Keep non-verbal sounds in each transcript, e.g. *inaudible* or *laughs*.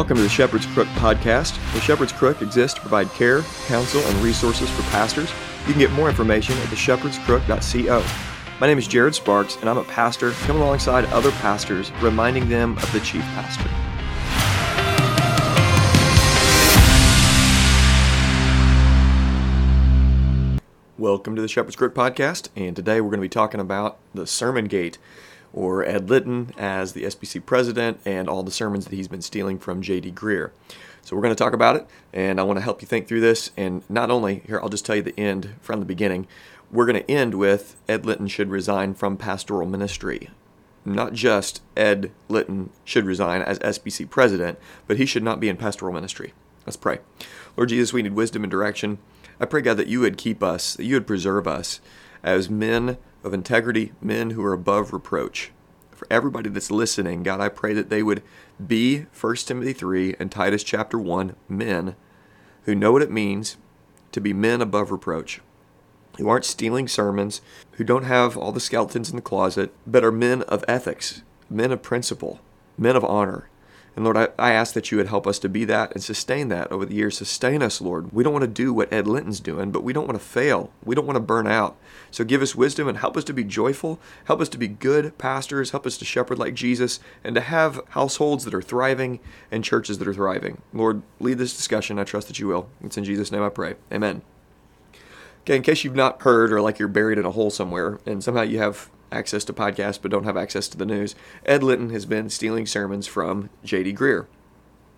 Welcome to the Shepherd's Crook podcast. The Shepherd's Crook exists to provide care, counsel, and resources for pastors. You can get more information at theshepherdscrook.co. My name is Jared Sparks, and I'm a pastor coming alongside other pastors, reminding them of the chief pastor. Welcome to the Shepherd's Crook podcast, and today we're going to be talking about the Sermon Gate or Ed Litton as the SBC president and all the sermons that he's been stealing from J.D. Greear. So we're going to talk about it, and I want to help you think through this. And not only, here, I'll just tell you the end from the beginning. We're going to end with Ed Litton should resign from pastoral ministry. Not just Ed Litton should resign as SBC president, but he should not be in pastoral ministry. Let's pray. Lord Jesus, we need wisdom and direction. I pray, God, that you would keep us, that you would preserve us as men of integrity, men who are above reproach. For everybody that's listening, God, I pray that they would be 1 Timothy 3 and Titus chapter 1 men who know what it means to be men above reproach, who aren't stealing sermons, who don't have all the skeletons in the closet, but are men of ethics, men of principle, men of honor, and Lord, I, I ask that you would help us to be that and sustain that over the years. Sustain us, Lord. We don't want to do what Ed Litton's doing, but we don't want to fail. We don't want to burn out. So give us wisdom and help us to be joyful. Help us to be good pastors. Help us to shepherd like Jesus and to have households that are thriving and churches that are thriving. Lord, lead this discussion. I trust that you will. It's in Jesus' name I pray. Amen. Okay, in case you've not heard or like you're buried in a hole somewhere and somehow you have access to podcasts but don't have access to the news, Ed Litton has been stealing sermons from J.D. Greear.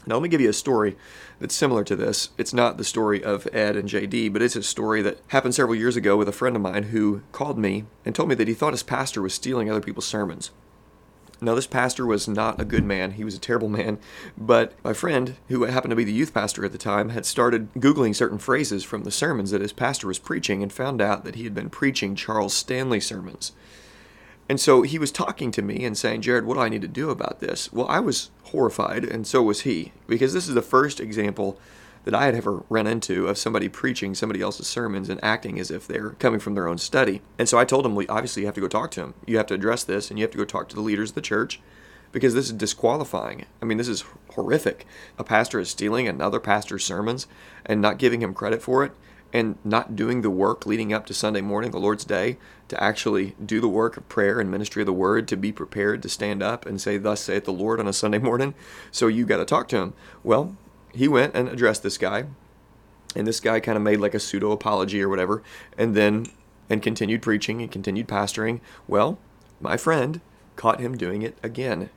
Now, let me give you a story that's similar to this. It's not the story of Ed and JD, but it's a story that happened several years ago with a friend of mine who called me and told me that he thought his pastor was stealing other people's sermons. Now, this pastor was not a good man. He was a terrible man. But my friend, who happened to be the youth pastor at the time, had started Googling certain phrases from the sermons that his pastor was preaching and found out that he had been preaching Charles Stanley sermons. And so he was talking to me and saying, Jared, what do I need to do about this? Well, I was horrified, and so was he, because this is the first example that I had ever run into of somebody preaching somebody else's sermons and acting as if they're coming from their own study. And so I told him, well, obviously, you have to go talk to him. You have to address this, and you have to go talk to the leaders of the church because this is disqualifying. I mean, this is horrific. A pastor is stealing another pastor's sermons and not giving him credit for it and not doing the work leading up to Sunday morning, the Lord's Day, to actually do the work of prayer and ministry of the word, to be prepared to stand up and say, Thus saith the Lord on a Sunday morning. So you got to talk to him. Well, he went and addressed this guy, and this guy kind of made like a pseudo apology or whatever, and then and continued preaching and continued pastoring. Well, my friend caught him doing it again.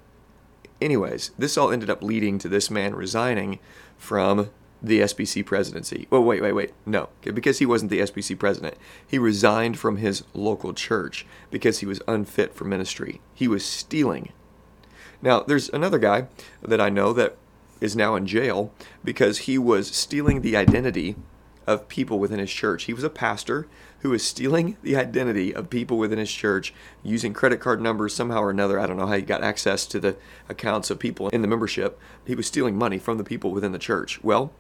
Anyways, this all ended up leading to this man resigning from the SBC presidency. Well, wait, wait, wait. No, because he wasn't the SBC president. He resigned from his local church because he was unfit for ministry. He was stealing. Now, there's another guy that I know that is now in jail because he was stealing the identity of people within his church. He was a pastor who was stealing the identity of people within his church using credit card numbers somehow or another. I don't know how he got access to the accounts of people in the membership. He was stealing money from the people within the church. Well,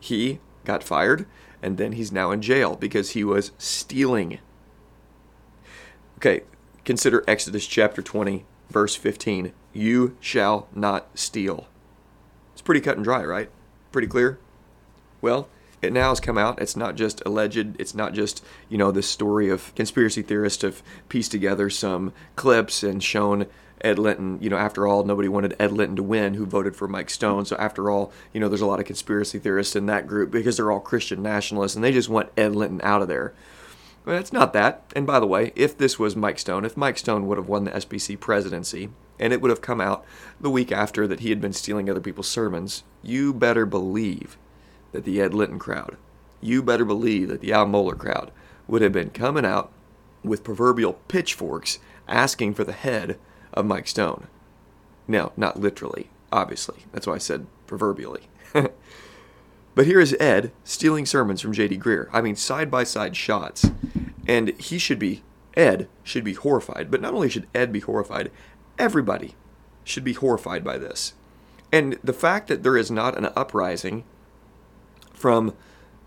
he got fired and then he's now in jail because he was stealing. Okay, consider Exodus chapter 20, verse 15. You shall not steal. It's pretty cut and dry, right? Pretty clear? Well, it now has come out. It's not just alleged. It's not just, you know, this story of conspiracy theorists have pieced together some clips and shown Ed Litton. you know, after all, nobody wanted Ed Litton to win who voted for Mike Stone. So after all, you know, there's a lot of conspiracy theorists in that group because they're all Christian nationalists and they just want Ed Litton out of there. But it's not that. And by the way, if this was Mike Stone, if Mike Stone would have won the SBC presidency, and it would have come out the week after that he had been stealing other people's sermons, you better believe that the Ed Litton crowd, you better believe that the Al Mohler crowd would have been coming out with proverbial pitchforks asking for the head of Mike Stone. No, not literally, obviously. That's why I said proverbially. *laughs* but here is Ed stealing sermons from J.D. Greear. I mean, side by side shots. And he should be, Ed should be horrified. But not only should Ed be horrified, everybody should be horrified by this. And the fact that there is not an uprising from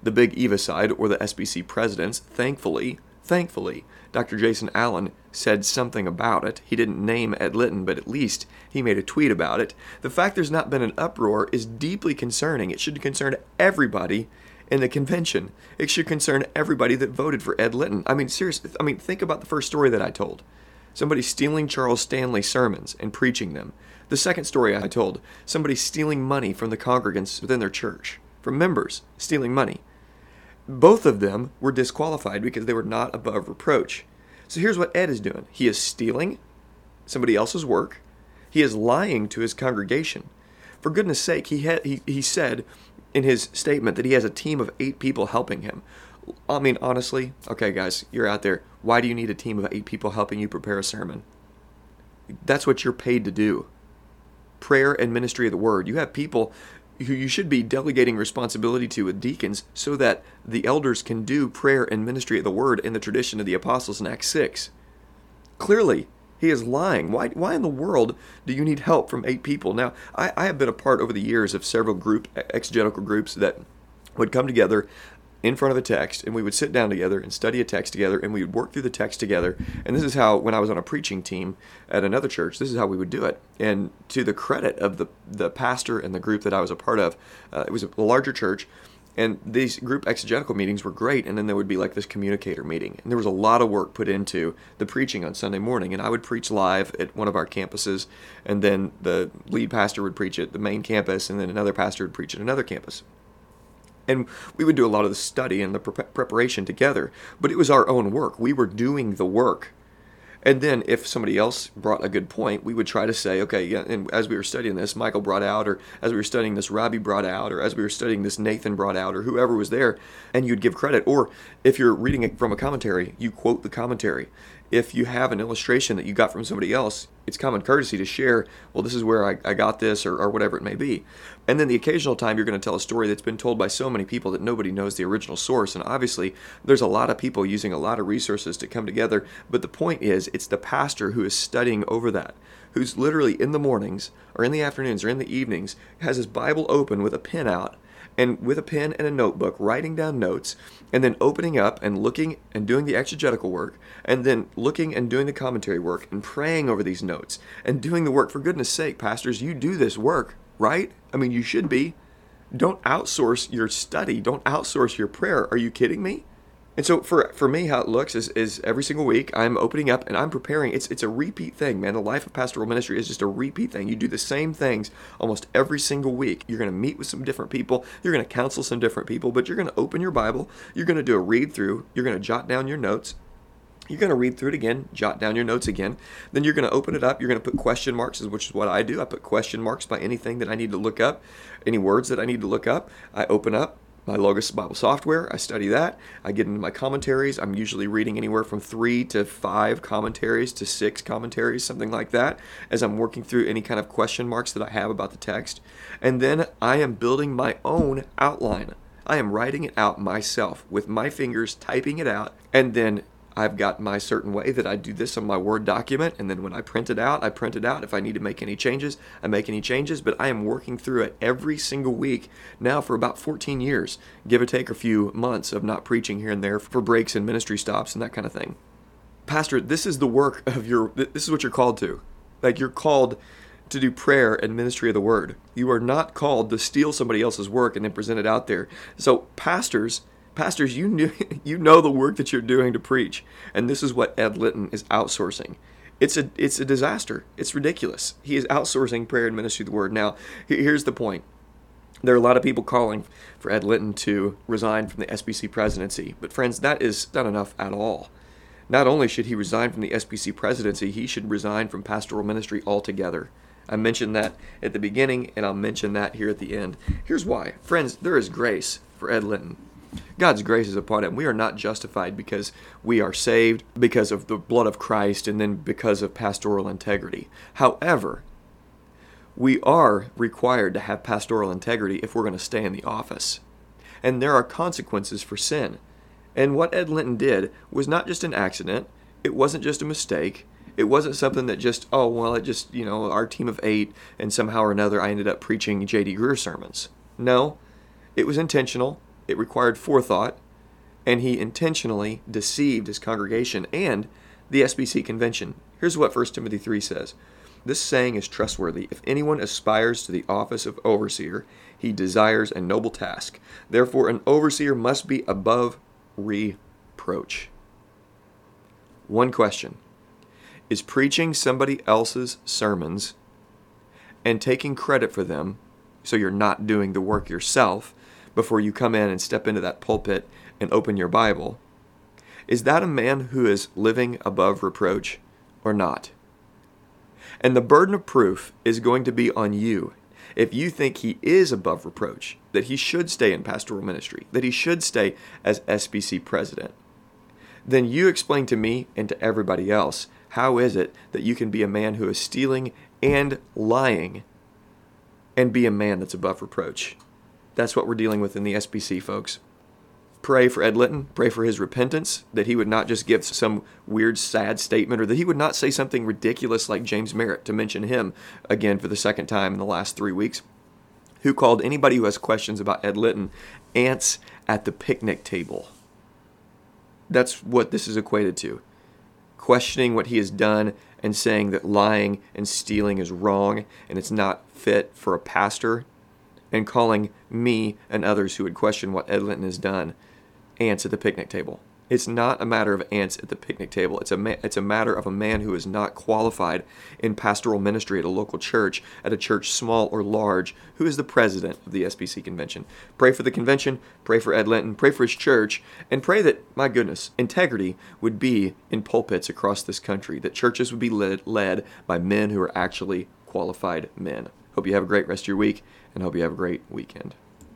the big Eva side or the SBC presidents, thankfully, Thankfully, Dr. Jason Allen said something about it. He didn't name Ed Litton, but at least he made a tweet about it. The fact there's not been an uproar is deeply concerning. It should concern everybody in the convention. It should concern everybody that voted for Ed Litton. I mean, seriously, I mean, think about the first story that I told. Somebody stealing Charles Stanley sermons and preaching them. The second story I told, somebody stealing money from the congregants within their church, from members stealing money. Both of them were disqualified because they were not above reproach. So here's what Ed is doing he is stealing somebody else's work, he is lying to his congregation. For goodness sake, he, had, he, he said in his statement that he has a team of eight people helping him. I mean, honestly, okay, guys, you're out there. Why do you need a team of eight people helping you prepare a sermon? That's what you're paid to do. Prayer and ministry of the word. You have people who you should be delegating responsibility to with deacons so that the elders can do prayer and ministry of the word in the tradition of the apostles in Acts 6. Clearly, he is lying. Why, why in the world do you need help from eight people? Now, I, I have been a part over the years of several group exegetical groups that would come together in front of a text and we would sit down together and study a text together and we would work through the text together. And this is how when i was on a preaching team at another church this is how we would do it. And to the credit of the the pastor and the group that i was a part of uh, it was a larger church and these group exegetical meetings were great and then there would be like this communicator meeting. And there was a lot of work put into the preaching on sunday morning and i would preach live at one of our campuses and then the lead pastor would preach at the main campus and then another pastor would preach at another campus and we would do a lot of the study and the pre- preparation together but it was our own work. We were doing the work. And then if somebody else brought a good point we would try to say okay yeah and as we were studying this michael brought out or as we were studying this robbie brought out or as we were studying this nathan brought out or whoever was there and you'd give credit. Or if you're reading it from a commentary you quote the commentary if you have an illustration that you got from somebody else, it's common courtesy to share, well, this is where I, I got this, or, or whatever it may be. And then the occasional time you're going to tell a story that's been told by so many people that nobody knows the original source. And obviously, there's a lot of people using a lot of resources to come together. But the point is, it's the pastor who is studying over that, who's literally in the mornings, or in the afternoons, or in the evenings, has his Bible open with a pen out and with a pen and a notebook, writing down notes, and then opening up and looking and doing the exegetical work, and then looking and doing the commentary work, and praying over these notes, and doing the work. For goodness sake, pastors, you do this work, right? I mean, you should be. Don't outsource your study. Don't outsource your prayer. Are you kidding me? And so for for me, how it looks is, is every single week I'm opening up and I'm preparing. It's it's a repeat thing, man. The life of pastoral ministry is just a repeat thing. You do the same things almost every single week. You're going to meet with some different people. You're going to counsel some different people, but you're going to open your Bible. You're going to do a read through. You're going to jot down your notes. You're going to read through it again, jot down your notes again. Then you're going to open it up. You're going to put question marks, which is what I do. I put question marks by anything that I need to look up, any words that I need to look up. I open up, my Logos Bible software. I study that. I get into my commentaries. I'm usually reading anywhere from three to five commentaries to six commentaries, something like that, as I'm working through any kind of question marks that I have about the text. And then I am building my own outline. I am writing it out myself with my fingers, typing it out, and then I've got my certain way that I do this on my Word document, and then when I print it out, I print it out. If I need to make any changes, I make any changes, but I am working through it every single week now for about 14 years, give or take a few months of not preaching here and there for breaks and ministry stops and that kind of thing. Pastor, this is the work of your, this is what you're called to. Like you're called to do prayer and ministry of the word. You are not called to steal somebody else's work and then present it out there. So, pastors, Pastors, you knew, *laughs* you know the work that you're doing to preach, and this is what Ed Litton is outsourcing. It's a it's a disaster. It's ridiculous. He is outsourcing prayer and ministry of the word. Now, here's the point. There are a lot of people calling for Ed Litton to resign from the SBC presidency, but friends, that is not enough at all. Not only should he resign from the SBC presidency, he should resign from pastoral ministry altogether. I mentioned that at the beginning, and I'll mention that here at the end. Here's why. Friends, there is grace for Ed Litton. God's grace is upon him. We are not justified because we are saved because of the blood of Christ and then because of pastoral integrity. However, we are required to have pastoral integrity if we're going to stay in the office. And there are consequences for sin. And what Ed Litton did was not just an accident, it wasn't just a mistake. It wasn't something that just, oh, well, it just, you know, our team of eight, and somehow or another I ended up preaching J.D. Greear sermons. No, it was intentional, it required forethought, and he intentionally deceived his congregation and the SBC convention. Here's what 1 Timothy 3 says This saying is trustworthy. If anyone aspires to the office of overseer, he desires a noble task. Therefore, an overseer must be above reproach. One question Is preaching somebody else's sermons and taking credit for them so you're not doing the work yourself before you come in and step into that pulpit and open your Bible? Is that a man who is living above reproach or not? And the burden of proof is going to be on you if you think he is above reproach, that he should stay in pastoral ministry, that he should stay as SBC president, then you explain to me and to everybody else how is it that you can be a man who is stealing and lying and be a man that's above reproach. That's what we're dealing with in the SBC, folks. Pray for Ed Litton. Pray for his repentance, that he would not just give some weird, sad statement, or that he would not say something ridiculous like James Merritt, to mention him again for the second time in the last three weeks, who called anybody who has questions about Ed Litton ants at the picnic table. That's what this is equated to. Questioning what he has done and saying that lying and stealing is wrong and it's not fit for a pastor, and calling me and others who would question what Ed Litton has done ants at the picnic table. It's not a matter of ants at the picnic table. It's a ma- it's a matter of a man who is not qualified in pastoral ministry at a local church, at a church small or large, who is the president of the SBC convention. Pray for the convention, pray for Ed Litton, pray for his church, and pray that my goodness, integrity would be in pulpits across this country. That churches would be led led by men who are actually qualified men. Hope you have a great rest of your week, and hope you have a great weekend.